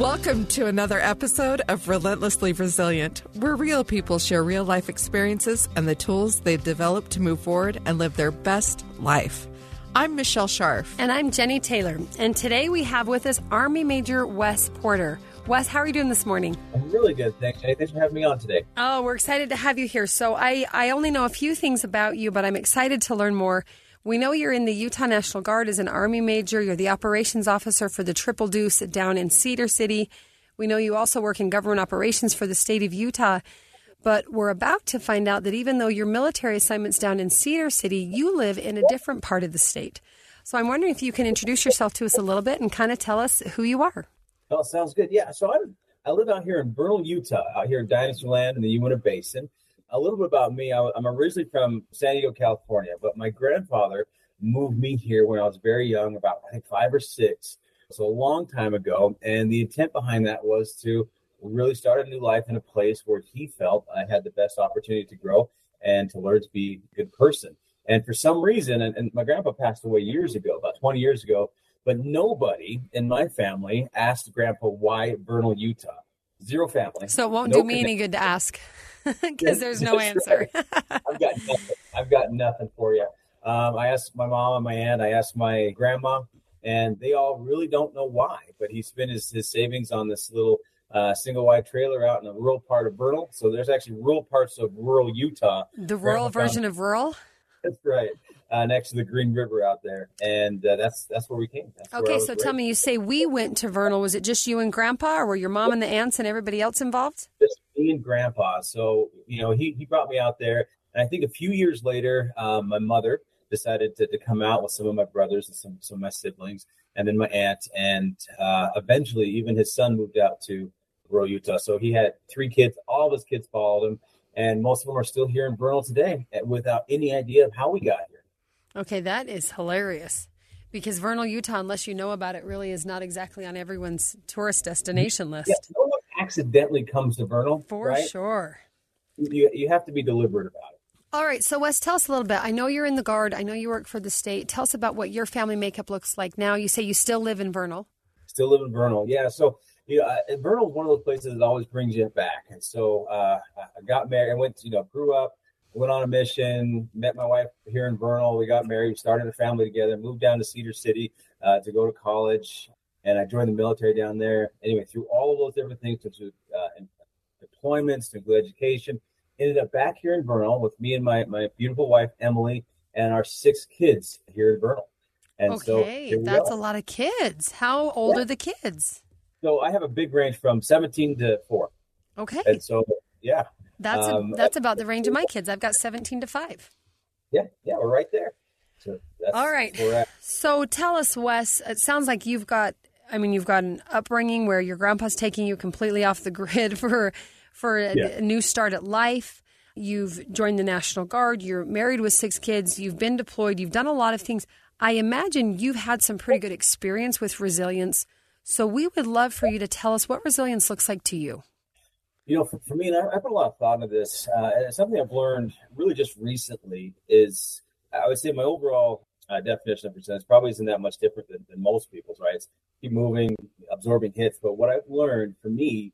Welcome to another episode of Relentlessly Resilient, where real people share real life experiences and the tools they've developed to move forward and live their best life. I'm Michelle Scharf. And I'm Jennie Taylor. And today we have with us Army Major Wes Porter. Wes, how are you doing this morning? I'm really good, thanks. Jennie. Thanks for having me on today. Oh, we're excited to have you here. So I, I only know a few things about you, but I'm excited to learn more. We know you're in the Utah National Guard as an Army Major. You're the operations officer for the Triple Deuce down in Cedar City. We know you also work in government operations for the state of Utah. But we're about to find out that even though your military assignment's down in Cedar City, you live in a different part of the state. So I'm wondering if you can introduce yourself to us a little bit and kind of tell us who you are. Oh, sounds good. Yeah, so I'm I live out here in Vernal, Utah, out here in Dinosaur Land in the Uinta Basin a little bit about me. I, am originally from San Diego, California, but my grandfather moved me here when I was very young, about I think five or six. So a long time ago. And the intent behind that was to really start a new life in a place where he felt I had the best opportunity to grow and to learn to be a good person. And for some reason, and, and my grandpa passed away years ago, about 20 years ago, but nobody in my family asked grandpa why Vernal, Utah. Zero family. So it won't no do me any good to ask because there's no answer. I've got nothing. I've got nothing for you. Um, I asked my mom and my aunt. I asked my grandma, and they all really don't know why. But he spent his, his savings on this little uh, single wide trailer out in the rural part of Vernal. So there's actually rural parts of rural Utah. The rural version of rural. That's right. Uh, next to the Green River out there, and uh, that's that's where we came. That's okay, so tell me, you say we went to Vernal. Was it just you and Grandpa, or were your mom and the aunts and everybody else involved? Just and Grandpa. So you know, he he brought me out there, and I think a few years later, um, my mother decided to, to come out with some of my brothers and some some of my siblings, and then my aunt, and uh, eventually even his son moved out to rural Utah. So he had three kids. All of his kids followed him and most of them are still here in Vernal today eh, without any idea of how we got here. Okay, that is hilarious. Because Vernal, Utah, unless you know about it, really is not exactly on everyone's tourist destination list. Yeah, no one accidentally comes to Vernal. For right? sure. You, you have to be deliberate about it. All right, so Wes, tell us a little bit. I know you're in the Guard. I know you work for the state. Tell us about what your family makeup looks like now. You say you still live in Vernal. Still live in Vernal, yeah. So you know, Vernal is one of those places that always brings you back. And so uh, I got married. I went, you know, grew up, went on a mission, met my wife here in Vernal. We got married, we started a family together, moved down to Cedar City uh, to go to college, and I joined the military down there. Anyway, through all of those different things, to uh, deployments, to good education, ended up back here in Vernal with me and my my beautiful wife Emily and our six kids here in Vernal. And okay, so that's a lot of kids. How old yeah. are the kids? So I have a big range from 17 to 4. Okay. And so, yeah. That's um, a, that's about the range of my kids. I've got 17 to 5. Yeah, yeah, we're right there. So All right. So tell us, Wes, it sounds like you've got I mean, you've got an upbringing where your grandpa's taking you completely off the grid for for a, yeah. a new start at life. You've joined the National Guard. You're married with six kids. You've been deployed. You've done a lot of things. I imagine you've had some pretty good experience with resilience so we would love for you to tell us what resilience looks like to you. You know, for, for me, and I, I, put a lot of thought into this, uh, and something I've learned really just recently is I would say my overall uh, definition of resilience probably isn't that much different than, than most people's, right? It's keep moving, absorbing hits. But what I've learned for me,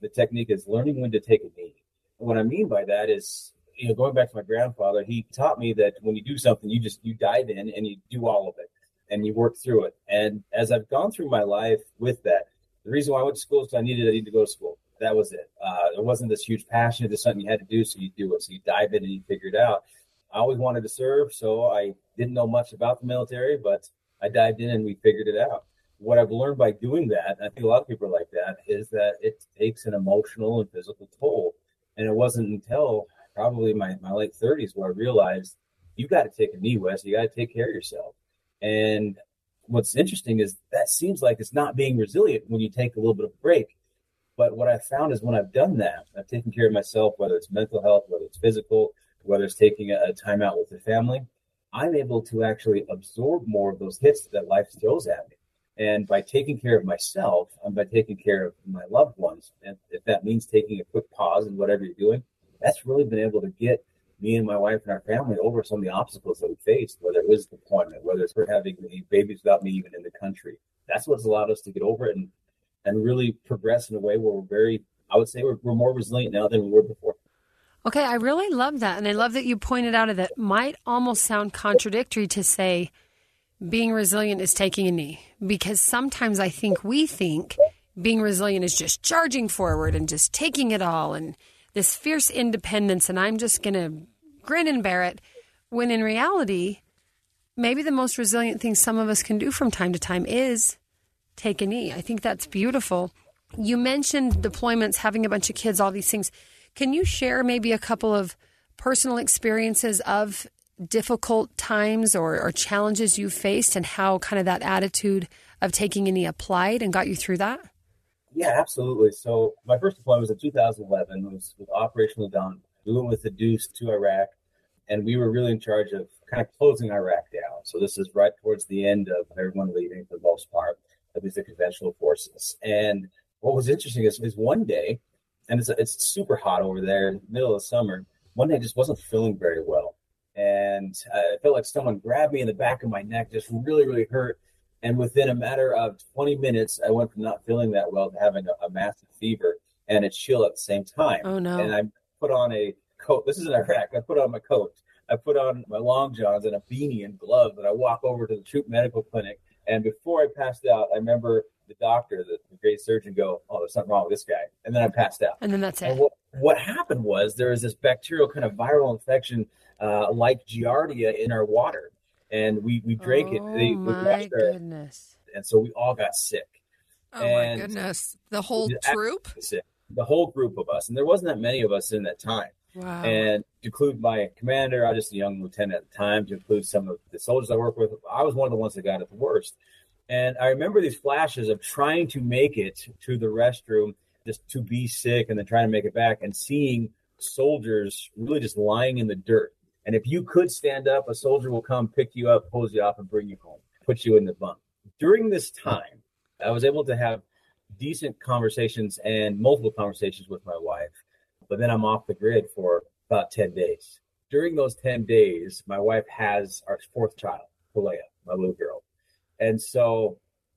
the technique is learning when to take a knee. And what I mean by that is, you know, going back to my grandfather, he taught me that when you do something, you just you dive in and you do all of it and you work through it. And as I've gone through my life with that, the reason why I went to school is I needed I needed to go to school. That was it. Uh, there wasn't this huge passion. It's something you had to do, so you do it. So you dive in and you figure it out. I always wanted to serve, so I didn't know much about the military, but I dived in and we figured it out. What I've learned by doing that, I think a lot of people are like that, is that it takes an emotional and physical toll. And it wasn't until probably my, my late 30s where I realized you got to take a knee, Wes. You got to take care of yourself. And what's interesting is that seems like it's not being resilient when you take a little bit of a break. But what I found is when I've done that, I've taken care of myself, whether it's mental health, whether it's physical, whether it's taking a, time out with the family, I'm able to actually absorb more of those hits that life throws at me. And by taking care of myself and by taking care of my loved ones, and if that means taking a quick pause in whatever you're doing, that's really been able to get me and my wife and our family over some of the obstacles that we faced, whether it was deployment, whether it's for having babies without me even in the country. That's what's allowed us to get over it and and really progress in a way where we're very, I would say, we're, we're more resilient now than we were before. Okay, I really love that. And I love that you pointed out that might almost sound contradictory to say being resilient is taking a knee. Because sometimes I think we think being resilient is just charging forward and just taking it all and this fierce independence, and I'm just going to grin and bear it. When in reality, maybe the most resilient thing some of us can do from time to time is take a knee. I think that's beautiful. You mentioned deployments, having a bunch of kids, all these things. Can you share maybe a couple of personal experiences of difficult times or, or challenges you faced and how kind of that attitude of taking a knee applied and got you through that? Yeah, absolutely. So my first deployment was in 2011. It was, was operationally done. We went with the Deuce to Iraq, and we were really in charge of kind of closing Iraq down. So this is right towards the end of everyone leaving for the most part, at least the conventional forces. And what was interesting is, is one day, and it's, it's super hot over there, middle of summer. One day I just wasn't feeling very well. And I felt like someone grabbed me in the back of my neck, just really, really hurt. And within a matter of 20 minutes, I went from not feeling that well to having a, a massive fever and a chill at the same time. Oh, no. And I put on a coat. This is in Iraq. I put on my coat. I put on my long johns and a beanie and gloves, and I walk over to the troop medical clinic. And before I passed out, I remember the doctor, the, the great surgeon, go, "Oh, there's something wrong with this guy," and then I passed out. And then that's it. What, what, happened was there was this bacterial kind of viral infection, uh, like Giardia, in our water, and we we drank oh, it. They, my goodness! and so we all got sick. Oh And- my goodness. The whole troop? Sick. The whole group of us, and there wasn't that many of us in that time. Wow. And to include my commander, I was just a young lieutenant at the time, to include some of the soldiers I worked with, I was one of the ones that got it the worst. And I remember these flashes of trying to make it to the restroom, just to be sick, and then trying to make it back, and seeing soldiers really just lying in the dirt. And if you could stand up, a soldier will come pick you up, pose you up, and bring you home, put you in the bunk. During this time, I was able to have decent conversations and multiple conversations with my wife but then I'm off the grid for about 10 days. During those 10 days, my wife has our fourth child, Kalea, my little girl. And so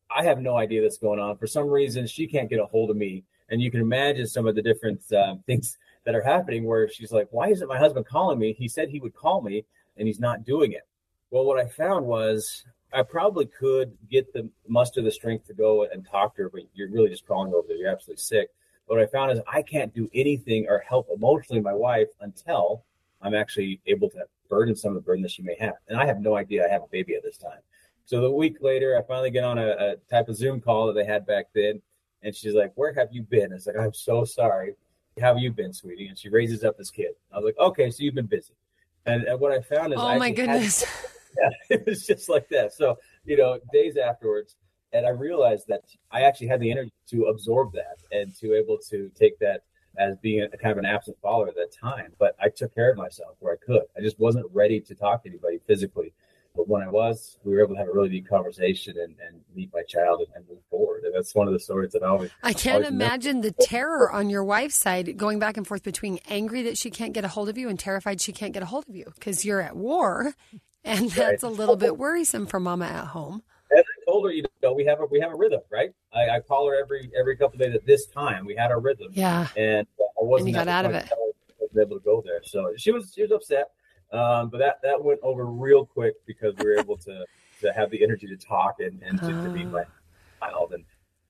I have no idea what's going on. For some reason, she can't get a hold of me. And you can imagine some of the different um, things that are happening where she's like, Why isn't my husband calling me? He said he would call me and he's not doing it. Well, what I found was I probably could get the muster the strength to go and talk to her, but you're really just crawling over there. You're absolutely sick. What I found is I can't do anything or help emotionally my wife until I'm actually able to burden some of the burden that she may have. And I have no idea I have a baby at this time. So the week later, I finally get on a, a type of Zoom call that they had back then. And she's like, Where have you been? It's like, I'm so sorry. How have you been, sweetie? And she raises up this kid. I was like, Okay, so you've been busy. And, and what I found is, Oh I my actually had- goodness! yeah, it was just like that. So, you know, days afterwards, and I realized that I actually had the energy to absorb that and to able to take that as being a kind of an absent father at that time. But I took care of myself where I could. I just wasn't ready to talk to anybody physically. But when I was, we were able to have a really deep conversation and, and meet my child and, and move forward. And that's one of the stories that I always I can't always remember. imagine the terror on your wife's side going back and forth between angry that she can't get a hold of you and terrified she can't get a hold of you because you're at war. And that's a little bit worrisome for mama at home. As I told her, you know, we have a we have a rhythm, right? I, I call her every every couple of days at this time. We had our rhythm. Yeah. and uh, I wasn't And you got out of it. Able to go there. So she was she was upset, um, but that that went over real quick because we were able to to have the energy to talk and and to, to be my child, and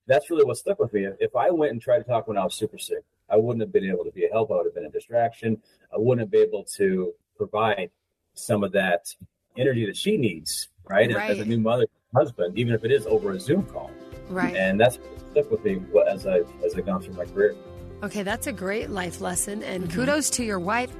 that's really what stuck with me. If I went and tried to talk when I was super sick, I wouldn't have been able to be a help. I would have been a distraction. I wouldn't have been able to provide some of that energy that she needs, right? As- As, a new mother, husband, even if it is over a Zoom call, Right. and that's stuck with me as I as I've gone through my career. Okay, that's a great life lesson. And Mm-hmm. kudos to your wife.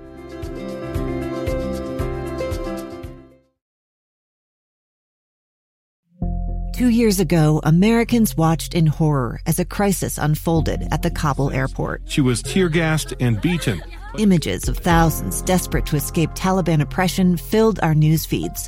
Two years ago, Americans watched in horror as a crisis unfolded at the Kabul airport. She was tear gassed and beaten. Images of thousands desperate to escape Taliban oppression filled our news feeds.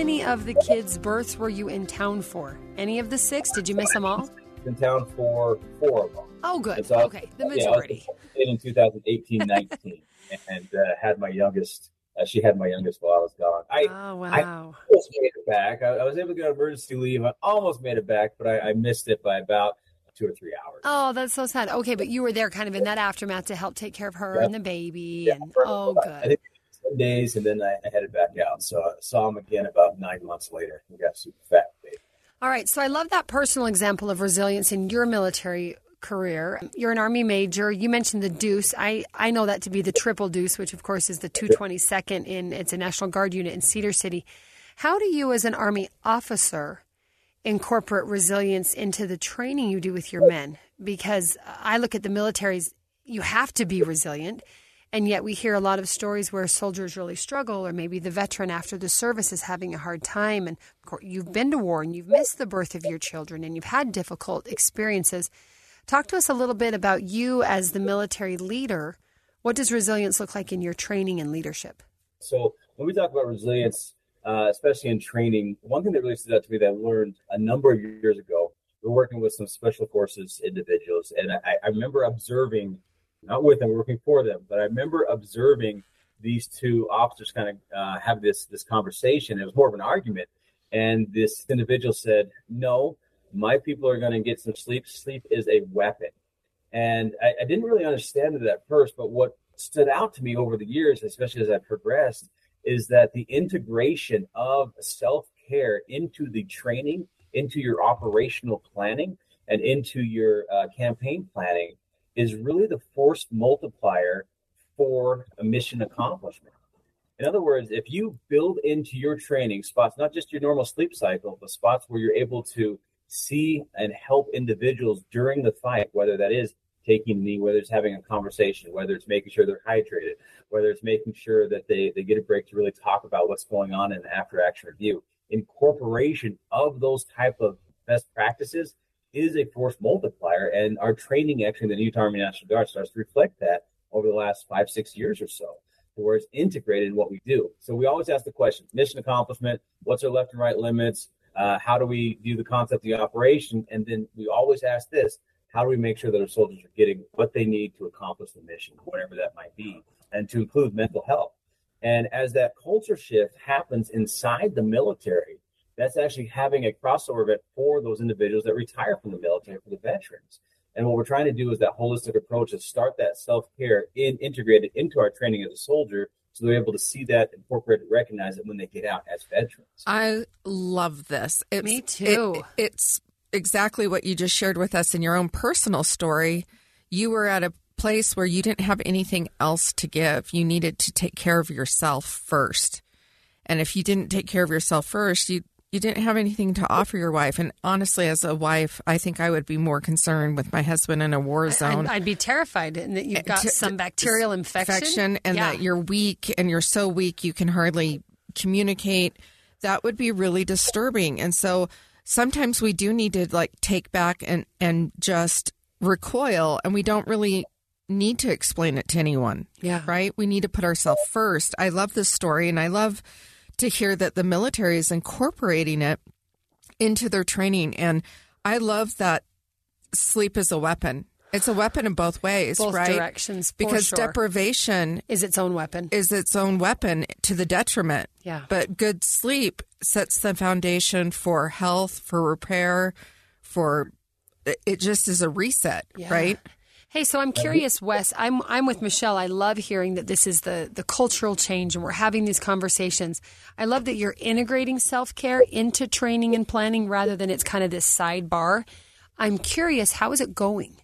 Many of the kids' births were you in town for? Any of the six? Did you miss them all? In town for four of them. Oh, good. So I was- okay, the yeah, I was majority. in 2018, 19, and uh, had my youngest. Uh, she had my youngest while I was gone. I oh, wow. I almost made it back. I, I was able to get on emergency leave. I almost made it back, but I, I missed it by about two or three hours. Oh, that's so sad. Okay, but you were there kind of in that aftermath to help take care of her Yeah. and the baby. Yeah, and oh, good. Days, and then I, I headed back out. So I saw him again about nine months later. We got super fat. Baby. All right, so I love that personal example of resilience in your military career. You're an Army major. You mentioned the Deuce. I, I know that to be the Triple Deuce, which of course is the 222nd in it's a National Guard unit in Cedar City. How do you, as an Army officer, incorporate resilience into the training you do with your men? Because I look at the militaries, you have to be resilient. And yet we hear a lot of stories where soldiers really struggle, or maybe the veteran after the service is having a hard time. And of course, you've been to war and you've missed the birth of your children and you've had difficult experiences. Talk to us a little bit about you as the military leader. What does resilience look like in your training and leadership? So when we talk about resilience, uh, especially in training, one thing that really stood out to me that I learned a number of years ago, we we're working with some special forces individuals, and I, I remember observing, not with them, working for them, but I remember observing these two officers kind of uh, have this this conversation. It was more of an argument, and this individual said, "No, my people are going to get some sleep. Sleep is a weapon." And I, I didn't really understand it at first, but what stood out to me over the years, especially as I progressed, is that the integration of self care into the training, into your operational planning, and into your uh, campaign planning is really the force multiplier for a mission accomplishment. In other words, if you build into your training spots, not just your normal sleep cycle, but spots where you're able to see and help individuals during the fight, whether that is taking a knee, whether it's having a conversation, whether it's making sure they're hydrated, whether it's making sure that they, they get a break to really talk about what's going on in after action review. Incorporation of those type of best practices is a force multiplier. And our training actually in the Utah Army National Guard starts to reflect that over the last five, six years or so, where it's integrated in what we do. So we always ask the question, mission accomplishment, what's our left and right limits? Uh, how do we view the concept of the operation? And then we always ask this, how do we make sure that our soldiers are getting what they need to accomplish the mission, whatever that might be, and to include mental health. And as that culture shift happens inside the military, that's actually having a crossover event for those individuals that retire from the military, for the veterans. And what we're trying to do is that holistic approach is start that self care in integrated into our training as a soldier, so they're able to see that, incorporate, and recognize it when they get out as veterans. I love this. It's, Me too. it- it's exactly what you just shared with us in your own personal story. You were at a place where you didn't have anything else to give. You needed to take care of yourself first. And if you didn't take care of yourself first, you you didn't have anything to offer your wife. And honestly, as a wife, I think I would be more concerned with my husband in a war zone. I'd, I'd be terrified that you've eh, got to- some bacterial infection. and Yeah. that you're weak and you're so weak you can hardly communicate that would be really disturbing and so sometimes we do need to like take back and and just recoil and we don't really need to explain it to anyone Yeah. right we need to put ourselves first i love this story and i love to hear that the military is incorporating it into their training and i love that sleep is a weapon. It's a weapon in both ways, Both right? directions, Because sure. deprivation is its own weapon. is its own weapon to the detriment. Yeah. But good sleep sets the foundation for health, for repair, for it just is a reset, Yeah. right? Hey, so I'm curious, Wes. I'm I'm with Michelle. I love hearing that this is the the cultural change, and we're having these conversations. I love that you're integrating self care into training and planning rather than it's kind of this sidebar. I'm curious, how is it going?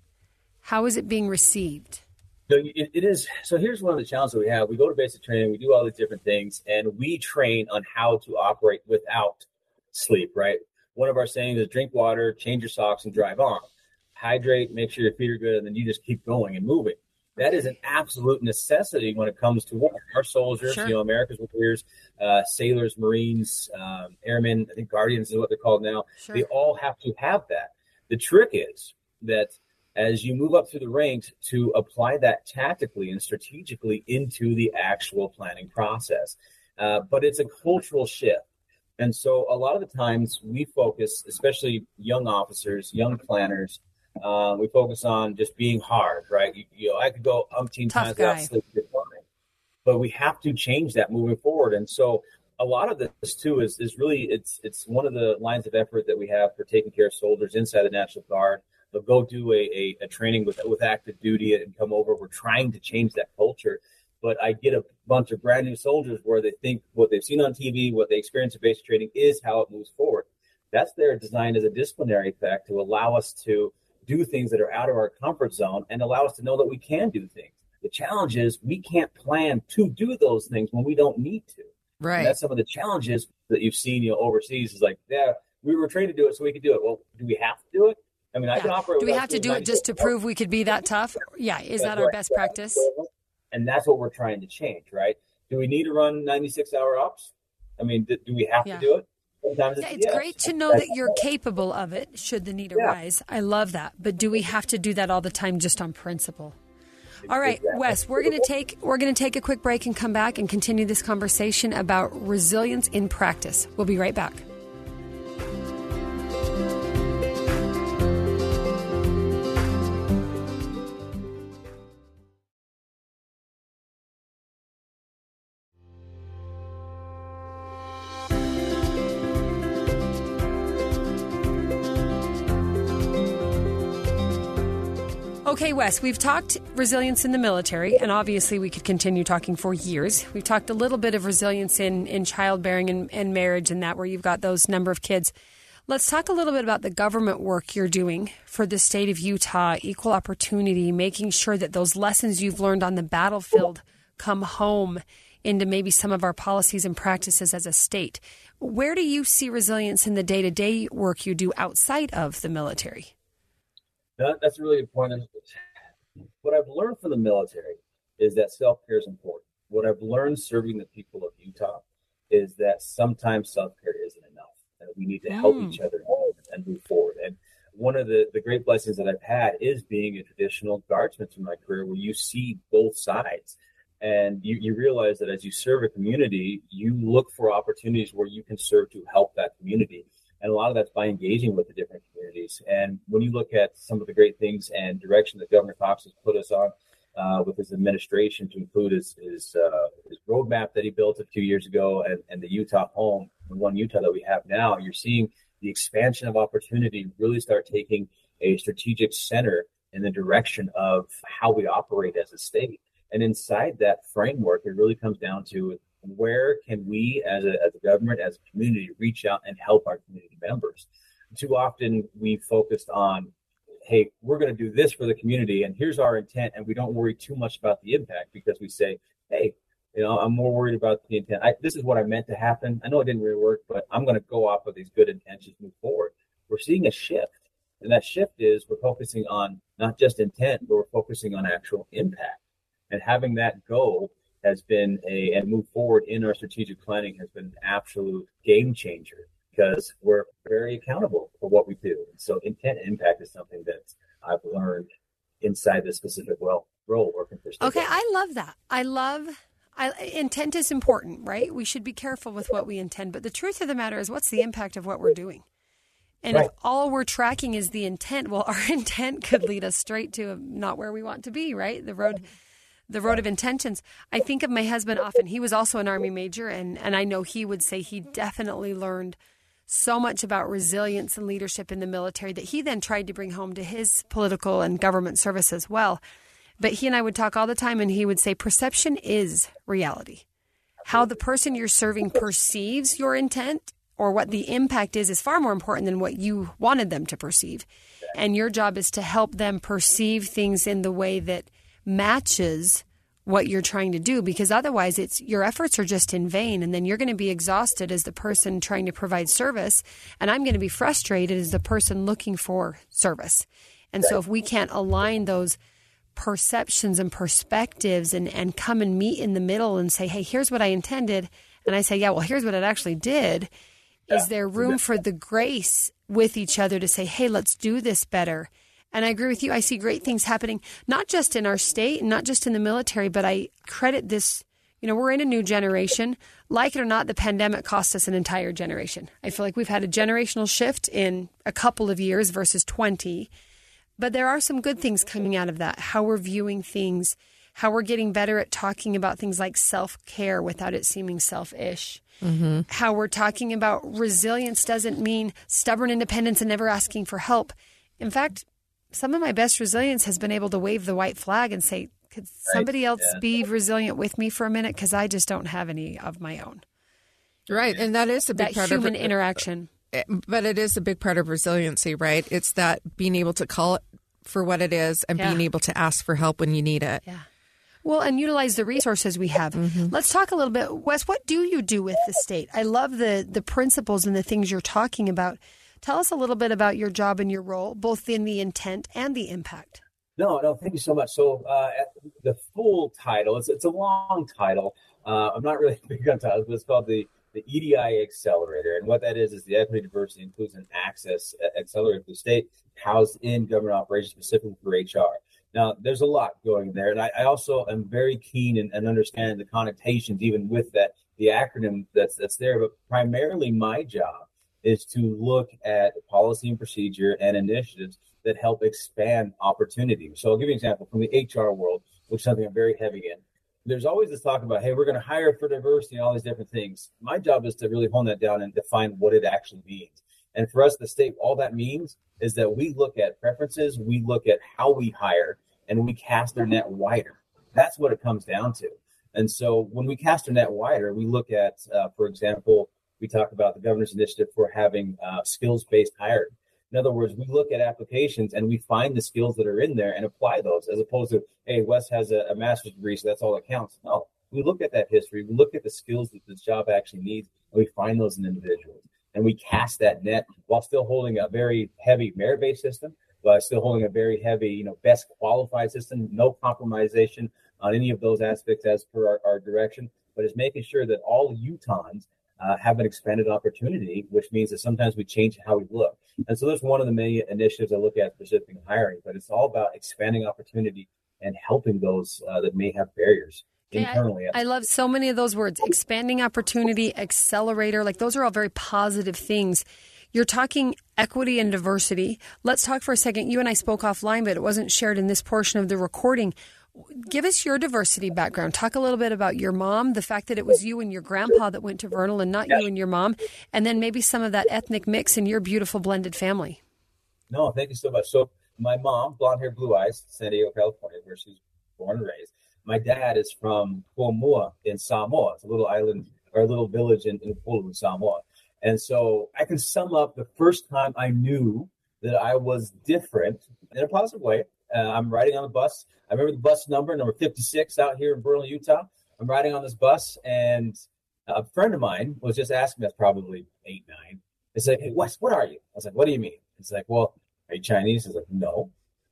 How is it being received? So it, it is. So here's one of the challenges we have. We go to basic training, we do all these different things, and we train on how to operate without sleep. Right. One of our sayings is drink water, change your socks, and drive on. Hydrate, make sure your feet are good, and then you just keep going and moving. That is an absolute necessity when it comes to war. Our soldiers, Sure. you know, America's warriors, uh, sailors, Marines, um, airmen, I think Guardians is what they're called now. Sure. They all have to have that. The trick is that as you move up through the ranks to apply that tactically and strategically into the actual planning process. Uh, but it's a cultural shift. And so a lot of the times we focus, especially young officers, young planners, uh, we focus on just being hard, right? You, you know, I could go umpteen Tough times without sleep, fine. But we have to change that moving forward. And so a lot of this too is, is really it's it's one of the lines of effort that we have for taking care of soldiers inside the National Guard. They'll go do a, a, a training with with active duty and come over. We're trying to change that culture. But I get a bunch of brand new soldiers where they think what they've seen on TV, what they experience in basic training is how it moves forward. That's there designed as a disciplinary effect to allow us to do things that are out of our comfort zone and allow us to know that we can do things. The challenge is we can't plan to do those things when we don't need to. Right. And that's some of the challenges that you've seen, you know, overseas is like, yeah, we were trained to do it so we could do it. Well, do we have to do it? I mean, I can operate. Do we have to do it just to prove we could be that tough? Yeah, is That's that our right. best practice? And that's what we're trying to change, right? Do we need to run 96 hour ops? I mean, do, do we have Yeah. to do it? Sometimes Yeah, it's, it's yes. great to know that you're capable of it should the need Yeah. arise. I love that. But do we have to do that all the time just on principle? All right, Exactly. Wes, we're going to take we're going to take a quick break and come back and continue this conversation about resilience in practice. We'll be right back. Okay, Wes, we've talked resilience in the military, and obviously we could continue talking for years. We've talked a little bit of resilience in, in childbearing and, and marriage and that, where you've got those number of kids. Let's talk a little bit about the government work you're doing for the state of Utah, equal opportunity, making sure that those lessons you've learned on the battlefield come home into maybe some of our policies and practices as a state. Where do you see resilience in the day to day work you do outside of the military? That, that's a really important. What I've learned from the military is that self care is important. What I've learned serving the people of Utah is that sometimes self care isn't enough, and we need to help Mm. each other and move forward. And one of the, the great blessings that I've had is being a traditional guardsman through my career, where you see both sides. And you, you realize that as you serve a community, you look for opportunities where you can serve to help that community. And a lot of that's by engaging with the different communities. And when you look at some of the great things and direction that Governor Cox has put us on uh, with his administration to include his his, uh, his roadmap that he built a few years ago and, and the Utah home, the one Utah that we have now, you're seeing the expansion of opportunity really start taking a strategic center in the direction of how we operate as a state. And inside that framework, it really comes down to where can we as a, as a government, as a community, reach out and help our community members? Too often we focused on, hey, we're going to do this for the community, and here's our intent, and we don't worry too much about the impact because we say, hey, you know, I'm more worried about the intent. I, this is what I meant to happen. I know it didn't really work, but I'm going to go off of these good intentions, move forward. We're seeing a shift, and that shift is we're focusing on not just intent, but we're focusing on actual impact, and having that go has been a and move forward in our strategic planning has been an absolute game changer because we're very accountable for what we do. So intent and impact is something that I've learned inside this specific well role working for Okay. I love that. I love I, intent is important, right? We should be careful with what we intend, but the truth of the matter is, what's the impact of what we're doing? And Right. if all we're tracking is the intent, well, our intent could lead us straight to not where we want to be, right? The road, the road of intentions. I think of my husband often. He was also an army major, and and I know he would say he definitely learned so much about resilience and leadership in the military that he then tried to bring home to his political and government service as well. But he and I would talk all the time, and he would say, perception is reality. How the person you're serving perceives your intent or what the impact is is far more important than what you wanted them to perceive. And your job is to help them perceive things in the way that matches what you're trying to do because otherwise it's your efforts are just in vain and then you're going to be exhausted as the person trying to provide service and I'm going to be frustrated as the person looking for service. And so if we can't align those perceptions and perspectives and, and come and meet in the middle and say, hey, here's what I intended. And I say, yeah, well, here's what it actually did. Is there room for the grace with each other to say, hey, let's do this better? And I agree with you. I see great things happening, not just in our state and not just in the military, but I credit this. You know, we're in a new generation. Like it or not, the pandemic cost us an entire generation. I feel like we've had a generational shift in a couple of years versus 20. But there are some good things coming out of that. How we're viewing things, how we're getting better at talking about things like self care without it seeming selfish. Mm-hmm. How we're talking about resilience doesn't mean stubborn independence and never asking for help. In fact, some of my best resilience has been able to wave the white flag and say, could somebody else yeah. be resilient with me for a minute? Because I just don't have any of my own. Right. And that is a big That part human of interaction. Eh, but it is a big part of resiliency, right? It's that being able to call it for what it is and Yeah. being able to ask for help when you need it. Yeah. Well, and utilize the resources we have. Mm-hmm. Let's talk a little bit, Wes. What do you do with the state? I love the the principles and the things you're talking about. Tell us a little bit about your job and your role, both in the intent and the impact. No, no, thank you so much. So uh, the full title, it's, it's a long title. Uh, I'm not really big on titles, but it's called the, the EDI Accelerator. And what that is, is the Equity, Diversity, Inclusion, Access Accelerator for the state housed in government operations specifically for HR. Now, there's a lot going there. And I, I also am very keen and, and understand the connotations, even with that, the acronym that's, that's there. But primarily my job is to look at policy and procedure and initiatives that help expand opportunity. So I'll give you an example from the HR world, which is something I'm very heavy in. There's always this talk about, hey, we're going to hire for diversity and all these different things. My job is to really hone that down and define what it actually means. And for us, the state, all that means is that we look at preferences, we look at how we hire, and we cast our net wider. That's what it comes down to. And so when we cast our net wider, we look at, uh, for example, we talk about the governor's initiative for having uh, skills-based hiring. In other words, we look at applications and we find the skills that are in there and apply those, as opposed to, hey, Wes has a, a master's degree, so that's all that counts. No, we look at that history, we look at the skills that this job actually needs, and we find those in individuals. And we cast that net while still holding a very heavy merit-based system, while still holding a very heavy, you know, best qualified system, no compromisation on any of those aspects as per our, our direction, but it's making sure that all Utahns uh, have an expanded opportunity, which means that sometimes we change how we look. And so that's one of the many initiatives I look at specific in hiring, but it's all about expanding opportunity and helping those uh, that may have barriers Yeah, internally. I love so many of those words expanding opportunity, accelerator. Like those are all very positive things. You're talking equity and diversity. Let's talk for a second. You and I spoke offline, but it wasn't shared in this portion of the recording. Give us your diversity background. Talk a little bit about your mom, the fact that it was you and your grandpa that went to Vernal and not you and your mom, and then maybe some of that ethnic mix in your beautiful blended family. No, thank you so much. So my mom, blonde hair, blue eyes, San Diego, California, where she's born and raised. My dad is from Kuamua in Samoa. It's a little island or a little village in, in in Samoa. And so I can sum up the first time I knew that I was different in a positive way. Uh, I'm riding on the bus. I remember the bus number, number 56 out here in Vernal, Utah. I'm riding on this bus and a friend of mine was just asking me, that's probably eight, nine. It's like, hey, Wes, what are you? I was like, what do you mean? It's like, well, are you Chinese? I was like, no.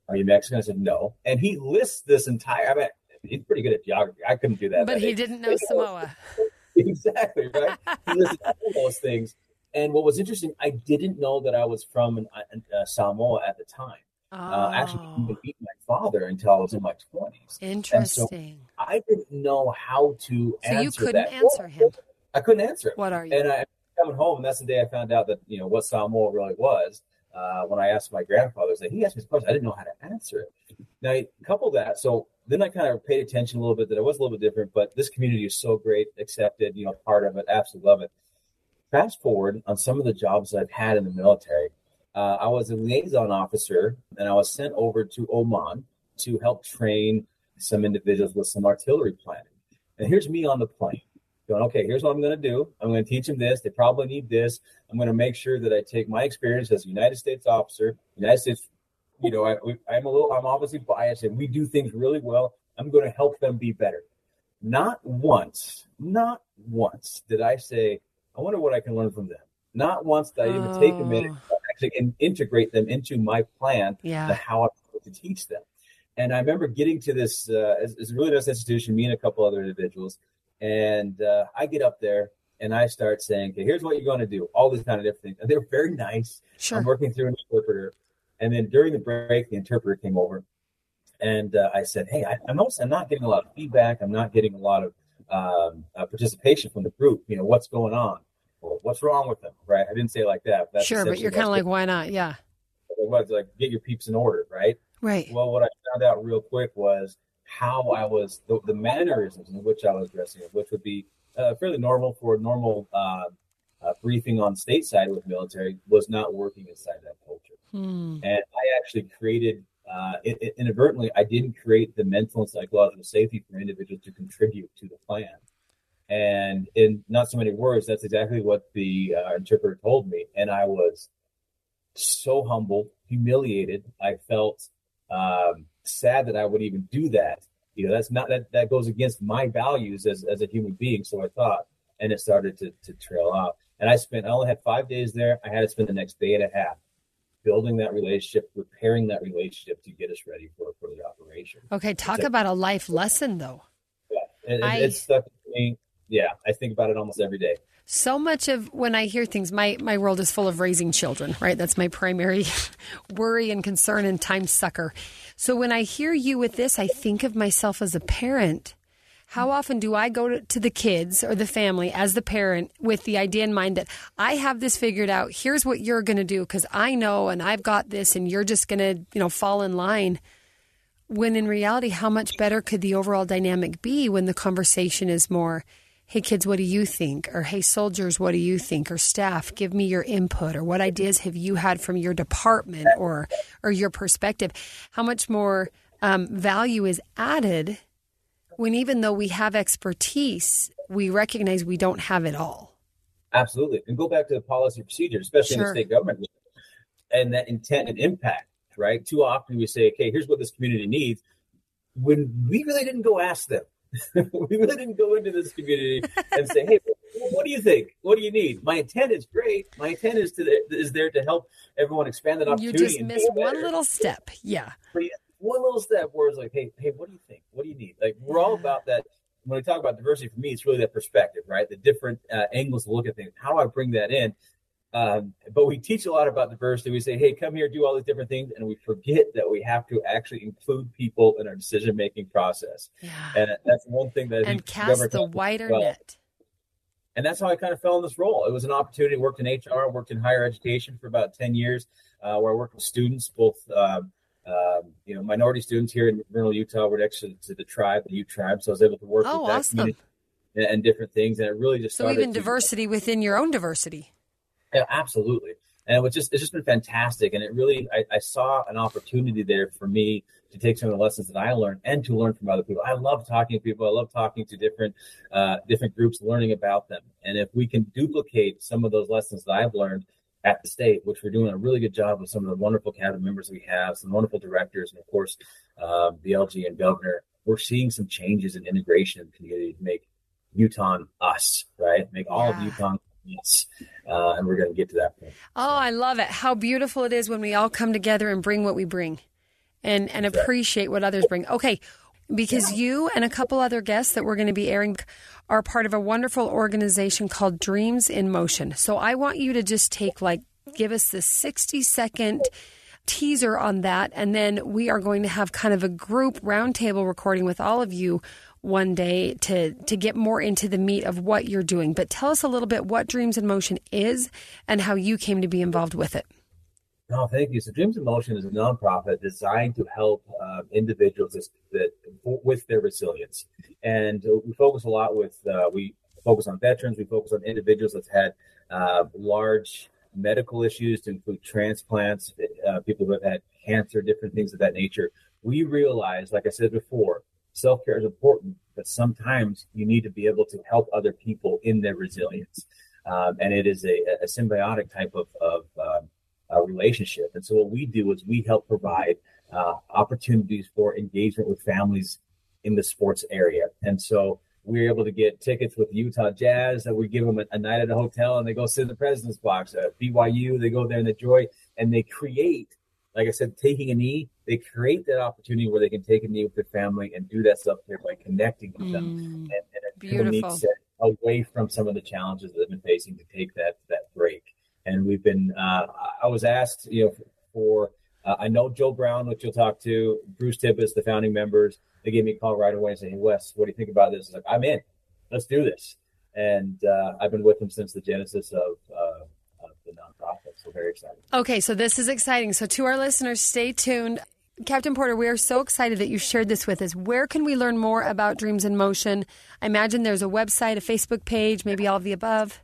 Are you Mexican? I said, no. And he lists this entire, I mean, he's pretty good at geography. I couldn't do that. But that he age. didn't know Samoa. exactly, right? he listed all those things. And what was interesting, I didn't know that I was from an, uh, Samoa at the time. Uh, actually, didn't even meet my father until I was in my 20s. Interesting. I didn't know how to. So you couldn't that. answer him. I couldn't answer it. What are you? And I coming home, and that's the day I found out that you know what Samoa really was. Uh, when I asked my grandfather, he asked me this question, I didn't know how to answer it. Now, couple that, so then I kind of paid attention a little bit that it was a little bit different, but this community is so great, accepted, you know, part of it, absolutely love it. Fast forward on some of the jobs I've had in the military, uh, I was a liaison officer and I was sent over to Oman to help train some individuals with some artillery planning. And here's me on the plane going, okay, here's what I'm going to do. I'm going to teach them this. They probably need this. I'm going to make sure that I take my experience as a United States officer, United States, you know, I, I'm a little, I'm obviously biased and we do things really well. I'm going to help them be better. Not once, not once did I say, I wonder what I can learn from them. Not once did I even oh. take a minute to actually integrate them into my plan, yeah. how I'm going to teach them. And I remember getting to this, uh, it's, it's a really nice institution, me and a couple other individuals. And uh, I get up there and I start saying, okay, here's what you're going to do, all these kind of different things. And they're very nice. Sure. I'm working through an interpreter. And then during the break, the interpreter came over and uh, I said, hey, I, am also I'm not getting a lot of feedback. I'm not getting a lot of um, uh, participation from the group. You know, what's going on? What's wrong with them? Right. I didn't say like that. That's sure, but you're kind of like, why not? Yeah. It Was like, get your peeps in order, right? Right. Well, what I found out real quick was how I was, the, the mannerisms in which I was dressing, which would be uh, fairly normal for a normal uh, uh, briefing on stateside with military, was not working inside that culture. Hmm. And I actually created, uh, it, it, inadvertently, I didn't create the mental and psychological safety for individuals to contribute to the plan. And in not so many words, that's exactly what the uh, interpreter told me. And I was so humble, humiliated. I felt um, sad that I would even do that. You know, that's not that that goes against my values as as a human being. So I thought, and it started to to trail off. And I spent I only had five days there. I had to spend the next day and a half building that relationship, repairing that relationship to get us ready for for the operation. Okay, talk about a life lesson though. Yeah, it, I, it's stuck with me. Yeah, I think about it almost every day so much of when I hear things, my, my world is full of raising children, right? That's my primary worry and concern and time sucker. So when I hear you with this, I think of myself as a parent. How often do I go to, the kids or the family as the parent with the idea in mind that I have this figured out? Here's what you're going to do because I know and I've got this and you're just going to, you know, fall in line. When in reality, how much better could the overall dynamic be when the conversation is more, hey kids what do you think? Or hey soldiers what do you think? Or staff give me your input. Or what ideas have you had from your department? Or or your perspective? How much more um, value is added when even though we have expertise we recognize we don't have it all? Absolutely. And go back to the policy procedure especially sure. in the state government. And that intent and impact right? Too often we say okay here's what this community needs. When we really didn't go ask them we really didn't go into this community and say, "Hey, what do you think? What do you need?" My intent is great. My intent is to is there to help everyone expand that opportunity. You just miss one little step. Yeah. One little step where it's like, "Hey, hey, what do you think? What do you need?" Like we're all about that. When we talk about diversity, for me, it's really that perspective, right? The different uh, angles to look at things. How do I bring that in? Um, but we teach a lot about diversity. We say, hey, come here, do all these different things. And we forget that we have to actually include people in our decision making process. Yeah. And that's one thing that and cast the wider well. net. And that's how I kind of fell in this role. It was an opportunity. I worked in HR, worked in higher education for about 10 years, uh, where I worked with students, both um, um, you know, minority students here in Vernal, Utah. We're next to, to the tribe, the Ute tribe. So I was able to work oh, with that awesome. community and, and, different things. And it really just so even diversity within your own diversity. Yeah, absolutely. And it was just it's just been fantastic. And it really I, I, saw an opportunity there for me to take some of the lessons that I learned and to learn from other people. I love talking to people. I love talking to different uh, different groups, learning about them. And if we can duplicate some of those lessons that I've learned at the state, which we're doing a really good job with some of the wonderful cabinet members we have, some wonderful directors, and of course, um, BLG and Governor, we're seeing some changes in integration in the community to make Utah us, right? Make all yeah. of Utah Yes. Uh, and we're going to get to that point. Oh, I love it. How beautiful it is when we all come together and bring what we bring and, and appreciate what others bring. Okay. Because yeah. you and a couple other guests that we're going to be airing are part of a wonderful organization called Dreams in Motion. So I want you to just take like, give us the 60 second teaser on that. And then we are going to have kind of a group roundtable recording with all of you one day to to get more into the meat of what you're doing. But tell us a little bit what Dreams in Motion is and how you came to be involved with it. No, thank you. So Dreams in Motion is a nonprofit designed to help uh, individuals that, with their resilience, and we focus a lot with uh, we focus on veterans, we focus on individuals that's had uh, large medical issues to include transplants, uh, people who have had cancer, different things of that nature. We realize, like I said before, self care is important, but sometimes you need to be able to help other people in their resilience. Um, and it is a, a symbiotic type of, of um, relationship. And so what we do is we help provide uh, opportunities for engagement with families in the sports area. And so we are able to get tickets with Utah Jazz that we give them a, a, night at a hotel and they go sit in the president's box. At BYU, they go there and enjoy and they create, like I said, taking a knee. They create that opportunity where they can take a knee with their family and do that stuff there by connecting with them mm, and, and beautiful. away from some of the challenges that they've been facing to take that that break. And we've been, uh, I was asked, you know, for, uh, I know Joe Brown, which you'll talk to, Bruce Tippett, the founding members. They gave me a call right away and said, Hey, Wes, what do you think about this? I like, I'm in. Let's do this. And uh, I've been with them since the genesis of, uh, of the nonprofit. So very excited. Okay, so this is exciting. So to our listeners, stay tuned. Captain Porter, we are so excited that you shared this with us. Where can we learn more about Dreams in Motion? I imagine there's a website, a Facebook page, maybe all of the above.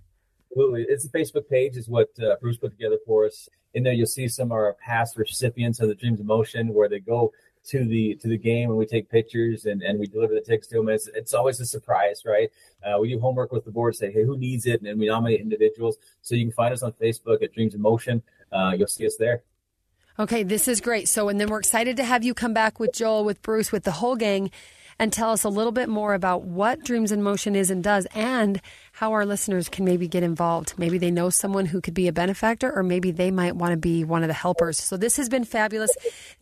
Absolutely. It's a Facebook page is what uh, Bruce put together for us. In there, you'll see some of our past recipients of the Dreams in Motion where they go to the to the game and we take pictures and, and we deliver the tickets to them. It's, it's always a surprise, right? Uh, we do homework with the board, say, hey, who needs it? And then we nominate individuals. So you can find us on Facebook at Dreams of Motion. Uh, you'll see us there. Okay, this is great. So, and then we're excited to have you come back with Joel, with Bruce, with the whole gang and tell us a little bit more about what Dreams in Motion is and does and how our listeners can maybe get involved. Maybe they know someone who could be a benefactor or maybe they might want to be one of the helpers. So this has been fabulous.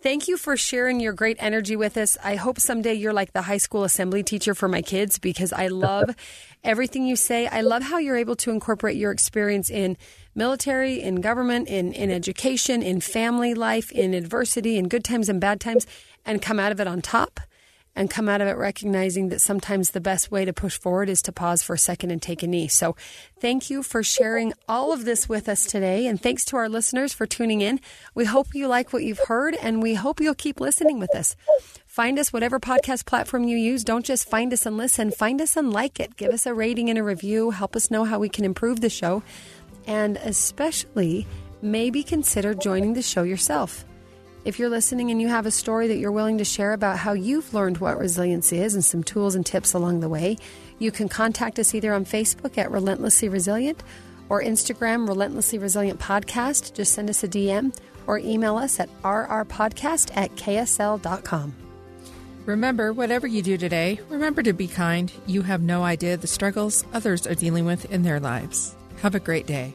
Thank you for sharing your great energy with us. I hope someday you're like the high school assembly teacher for my kids because I love everything you say. I love how you're able to incorporate your experience in military, in government, in, in education, in family life, in adversity, in good times and bad times, and come out of it on top and come out of it recognizing that sometimes the best way to push forward is to pause for a second and take a knee. So, thank you for sharing all of this with us today. And thanks to our listeners for tuning in. We hope you like what you've heard and we hope you'll keep listening with us. Find us whatever podcast platform you use. Don't just find us and listen, find us and like it. Give us a rating and a review. Help us know how we can improve the show. And especially, maybe consider joining the show yourself. If you're listening and you have a story that you're willing to share about how you've learned what resilience is and some tools and tips along the way, you can contact us either on Facebook at Relentlessly Resilient or Instagram Relentlessly Resilient Podcast. Just send us a DM or email us at rrpodcast at ksl.com. Remember, whatever you do today, remember to be kind. You have no idea the struggles others are dealing with in their lives. Have a great day.